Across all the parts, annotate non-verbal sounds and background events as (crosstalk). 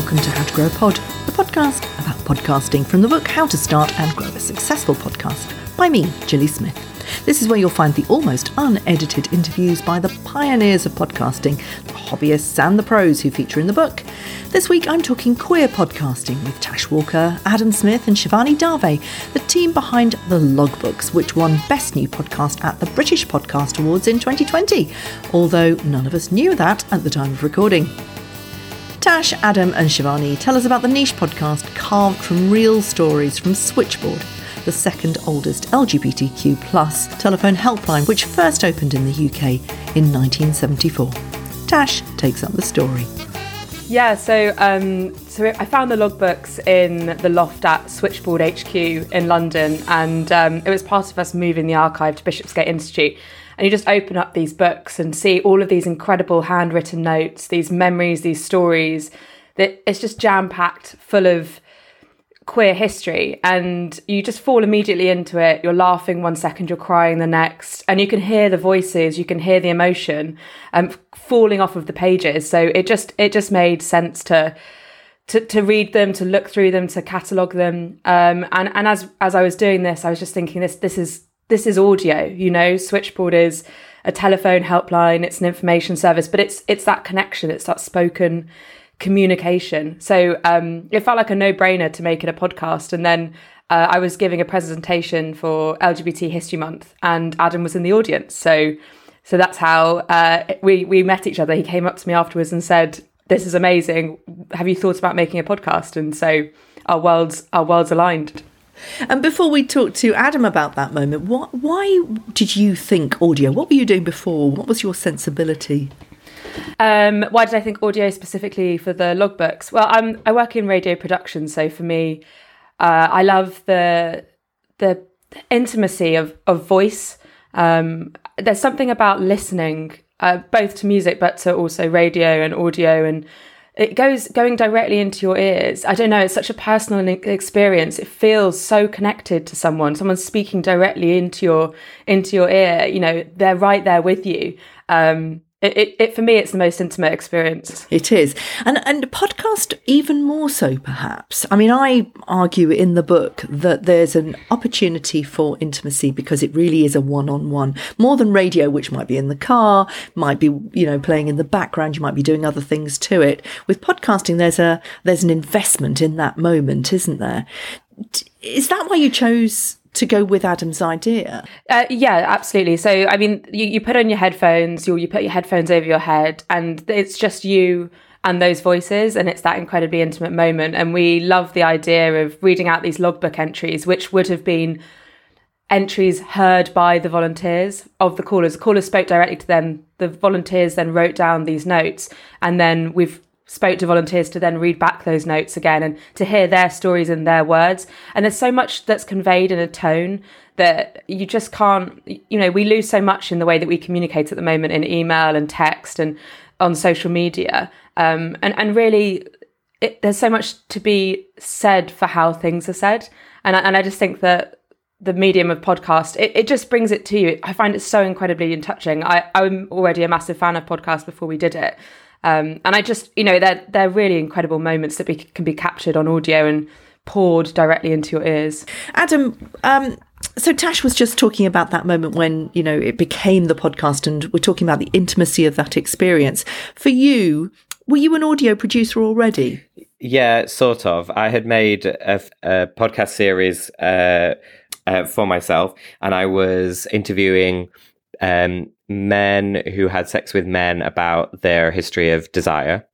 welcome to How to Grow a Pod, the podcast about podcasting from the book How to Start and Grow a Successful Podcast by me, Gilly Smith. This is where you'll find the almost unedited interviews by the pioneers of podcasting, the hobbyists and the pros who feature in the book. This week I'm talking queer podcasting with Tash Walker, Adam Smith, and Shivani Dave, the team behind The Logbooks, which won Best New Podcast at the British Podcast Awards in 2020, although none of us knew that at the time of recording. Tash, Adam, and Shivani tell us about the niche podcast carved from real stories from Switchboard, the second oldest LGBTQ plus telephone helpline, which first opened in the UK in 1974. Tash takes up the story. Yeah, so um, so I found the logbooks in the loft at Switchboard HQ in London, and um, it was part of us moving the archive to Bishopsgate Institute and you just open up these books and see all of these incredible handwritten notes, these memories, these stories. That it's just jam packed, full of queer history, and you just fall immediately into it. You're laughing one second, you're crying the next, and you can hear the voices, you can hear the emotion, um, falling off of the pages. So it just it just made sense to. To, to read them, to look through them, to catalogue them, um, and and as as I was doing this, I was just thinking this this is this is audio, you know, switchboard is a telephone helpline, it's an information service, but it's it's that connection, it's that spoken communication. So um, it felt like a no-brainer to make it a podcast. And then uh, I was giving a presentation for LGBT History Month, and Adam was in the audience. So so that's how uh, we we met each other. He came up to me afterwards and said, "This is amazing. Have you thought about making a podcast?" And so our worlds our worlds aligned. And before we talk to Adam about that moment, what, why did you think audio? What were you doing before? What was your sensibility? Um, why did I think audio specifically for the logbooks? Well, I'm, I work in radio production, so for me, uh, I love the the intimacy of of voice. Um, there's something about listening, uh, both to music, but to also radio and audio and it goes going directly into your ears. I don't know, it's such a personal experience. It feels so connected to someone. Someone's speaking directly into your into your ear. You know, they're right there with you. Um, it, it, it, for me it's the most intimate experience. It is. And and podcast even more so perhaps. I mean i argue in the book that there's an opportunity for intimacy because it really is a one-on-one. More than radio which might be in the car might be you know playing in the background you might be doing other things to it. With podcasting there's a there's an investment in that moment isn't there? Is that why you chose to go with Adam's idea. Uh, yeah, absolutely. So, I mean, you, you put on your headphones, you, you put your headphones over your head, and it's just you and those voices, and it's that incredibly intimate moment. And we love the idea of reading out these logbook entries, which would have been entries heard by the volunteers of the callers. The callers spoke directly to them. The volunteers then wrote down these notes, and then we've spoke to volunteers to then read back those notes again and to hear their stories in their words. And there's so much that's conveyed in a tone that you just can't, you know, we lose so much in the way that we communicate at the moment in email and text and on social media. Um, and, and really, it, there's so much to be said for how things are said. And I, and I just think that the medium of podcast, it, it just brings it to you. I find it so incredibly in touching. I, I'm already a massive fan of podcasts before we did it. Um, and I just, you know, they're they're really incredible moments that be, can be captured on audio and poured directly into your ears. Adam, um, so Tash was just talking about that moment when you know it became the podcast, and we're talking about the intimacy of that experience. For you, were you an audio producer already? Yeah, sort of. I had made a, a podcast series uh, uh, for myself, and I was interviewing um, men who had sex with men about their history of desire.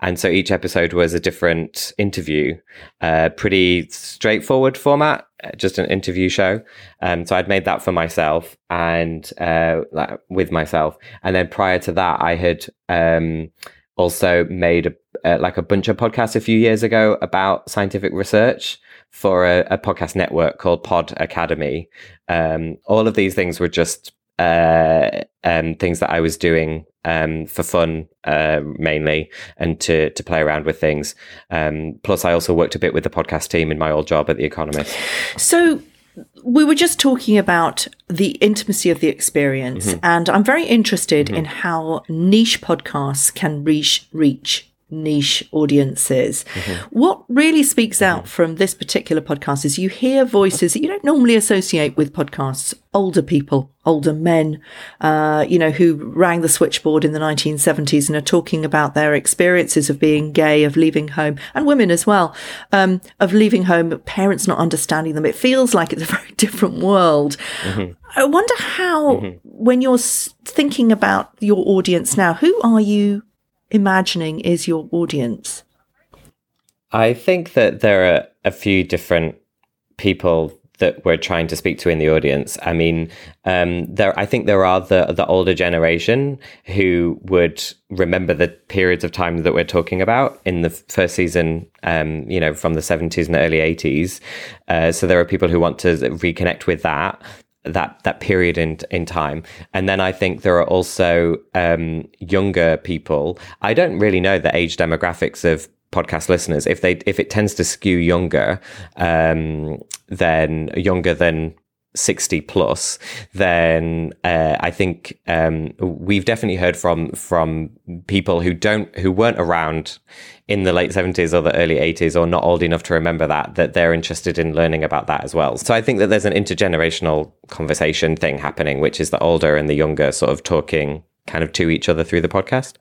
And so each episode was a different interview, uh, pretty straightforward format, uh, just an interview show. Um, so I'd made that for myself and uh, like, with myself. And then prior to that, I had um, also made a, uh, like a bunch of podcasts a few years ago about scientific research for a, a podcast network called Pod Academy. Um, all of these things were just uh, um, things that I was doing um, for fun uh, mainly, and to to play around with things. Um, plus, I also worked a bit with the podcast team in my old job at The Economist. So. We were just talking about the intimacy of the experience, mm-hmm. and I'm very interested mm-hmm. in how niche podcasts can reach reach niche audiences. What really speaks out from this particular podcast is you hear voices that you don't normally associate with podcasts. Older people, older men, uh, you know, who rang the switchboard in the 1970s and are talking about their experiences of being gay, of leaving home, and women as well, um, of leaving home, parents not understanding them. It feels like it's a (laughs) very different world. I wonder how, when you're thinking about your audience now, who are you imagining is your audience? I think that there are a few different people that we're trying to speak to in the audience. I mean, um, there. I think there are the the older generation who would remember the periods of time that we're talking about in the first season. Um, you know, from the seventies and the early eighties. Uh, so there are people who want to reconnect with that that that period in in time. And then i think there are also um younger people. I don't really know the age demographics of podcast listeners. If they if it tends to skew younger um then younger than 60 plus then uh, i think um we've definitely heard from from people who don't who weren't around in the late 70s or the early 80s or not old enough to remember that that they're interested in learning about that as well. So i think that there's an intergenerational conversation thing happening which is the older and the younger sort of talking kind of to each other through the podcast.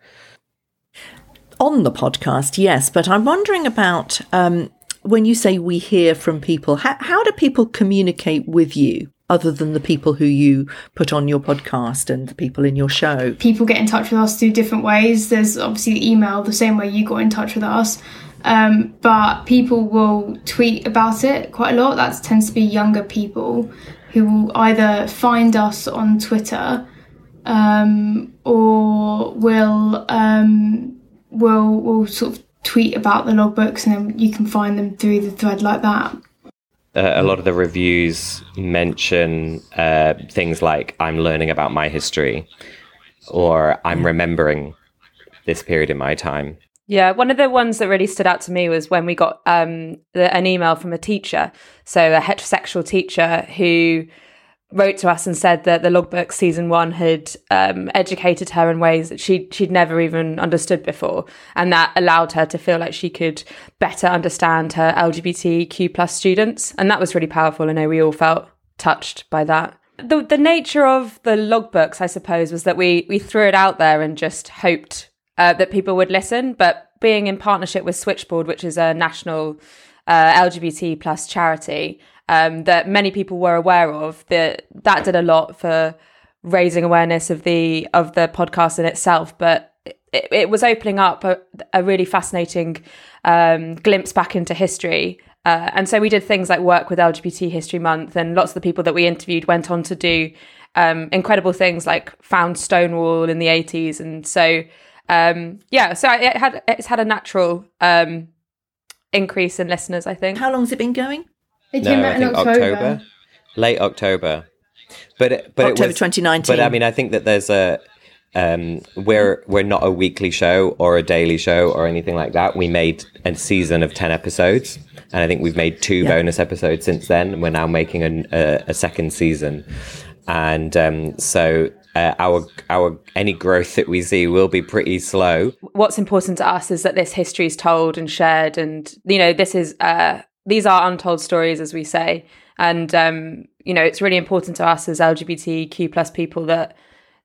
On the podcast, yes, but I'm wondering about um, when you say we hear from people, how, how do people communicate with you other than the people who you put on your podcast and the people in your show? people get in touch with us through different ways. There's obviously email, the same way you got in touch with us. Um, but people will tweet about it quite a lot. That tends to be younger people who will either find us on Twitter um, or will um, will will sort of tweet about the logbooks, and then you can find them through the thread like that. uh, a lot of the reviews mention uh, things like I'm learning about my history or I'm remembering this period in my time. Yeah, one of the ones that really stood out to me was when we got um, the, an email from a teacher, so a heterosexual teacher who wrote to us and said that the logbook season one had um, educated her in ways that she she'd never even understood before, and that allowed her to feel like she could better understand her LGBTQ plus students, and that was really powerful. I know we all felt touched by that. The the nature of the logbooks, I suppose, was that we we threw it out there and just hoped uh, that people would listen. But being in partnership with Switchboard, which is a national uh, LGBT plus charity um, that many people were aware of, that that did a lot for raising awareness of the of the podcast in itself. But it, it was opening up a, a really fascinating um, glimpse back into history. Uh, and so we did things like work with LGBT History Month, and lots of the people that we interviewed went on to do um, incredible things like found Stonewall in the 80s. And so, um, yeah, so it had it's had a natural um, increase in listeners, I think. How long has it been going? It No, came I out in think October. October. late October. But it, but October it was, 2019. But I mean, I think that there's a um, we're we're not a weekly show or a daily show or anything like that. We made a season of ten episodes, and I think we've made two Yeah. bonus episodes since then. We're now making an, a, a second season, and um, so. Uh, our our any growth that we see will be pretty slow. what's important to us is that this history is told and shared and you know this is uh these are untold stories as we say. And um you know it's really important to us as lgbtq plus people that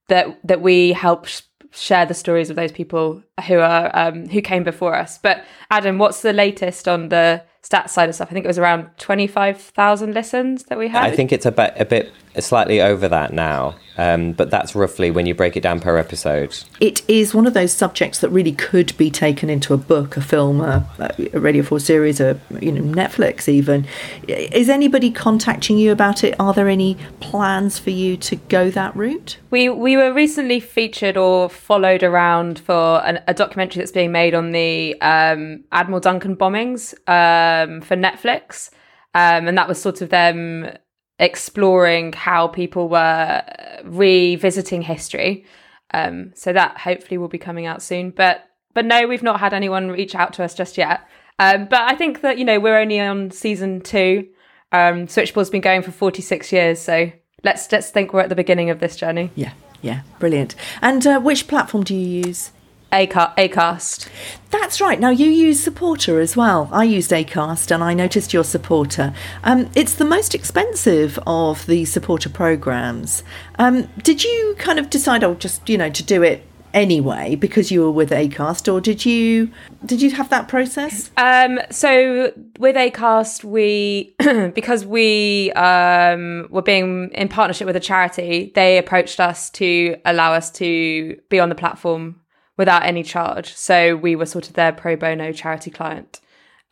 that that we help sh- share the stories of those people who are um who came before us. But adam what's the latest on the stats side of stuff? I think it was around 25000 listens that we had. I think it's a bit a bit slightly over that now, um, but that's roughly when you break it down per episode. It is one of those subjects that really could be taken into a book, a film, a, a Radio 4 series, a you know Netflix even. Is anybody contacting you about it? Are there any plans for you to go that route? We we were recently featured or followed around for an, a documentary that's being made on the um, Admiral Duncan bombings um, for Netflix, um, and that was sort of them exploring how people were revisiting history. Um, so that hopefully will be coming out soon. But but no, we've not had anyone reach out to us just yet. Um, but I think that you know we're only on season two. Um, Switchboard's been going for forty six years, so let's let's think we're at the beginning of this journey. Yeah, yeah, brilliant. And uh, which platform do you use? Aca- Acast. That's right. Now you use Supporter as well. I used Acast, and I noticed your Supporter. Um, it's the most expensive of the Supporter programs. Um, did you kind of decide, oh, just you know, to do it anyway because you were with Acast, or did you did you have that process? Um, so with Acast, we (clears throat) because we um, were being in partnership with a charity, they approached us to allow us to be on the platform without any charge. So we were sort of their pro bono charity client.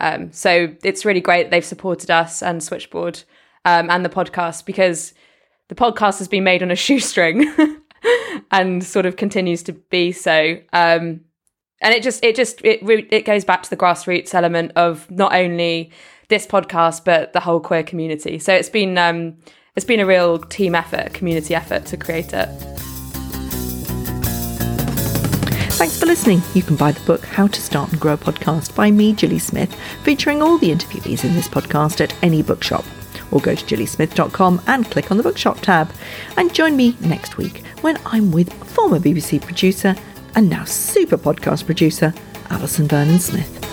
Um, so it's really great they've supported us and Switchboard um, and the podcast because the podcast has been made on a (laughs) shoestring (laughs) and sort of continues to be so. Um, and it just it just it it goes back to the grassroots element of not only this podcast but the whole queer community. So it's been um, it's been a real team effort, community effort to create it. Thanks for listening. You can buy the book How to Start and Grow a Podcast by me, Gilly Smith, featuring all the interviewees in this podcast at any bookshop. Or go to gillysmith.com and click on the bookshop tab. And join me next week when I'm with former BBC producer and now super podcast producer, Alison Vernon Smith.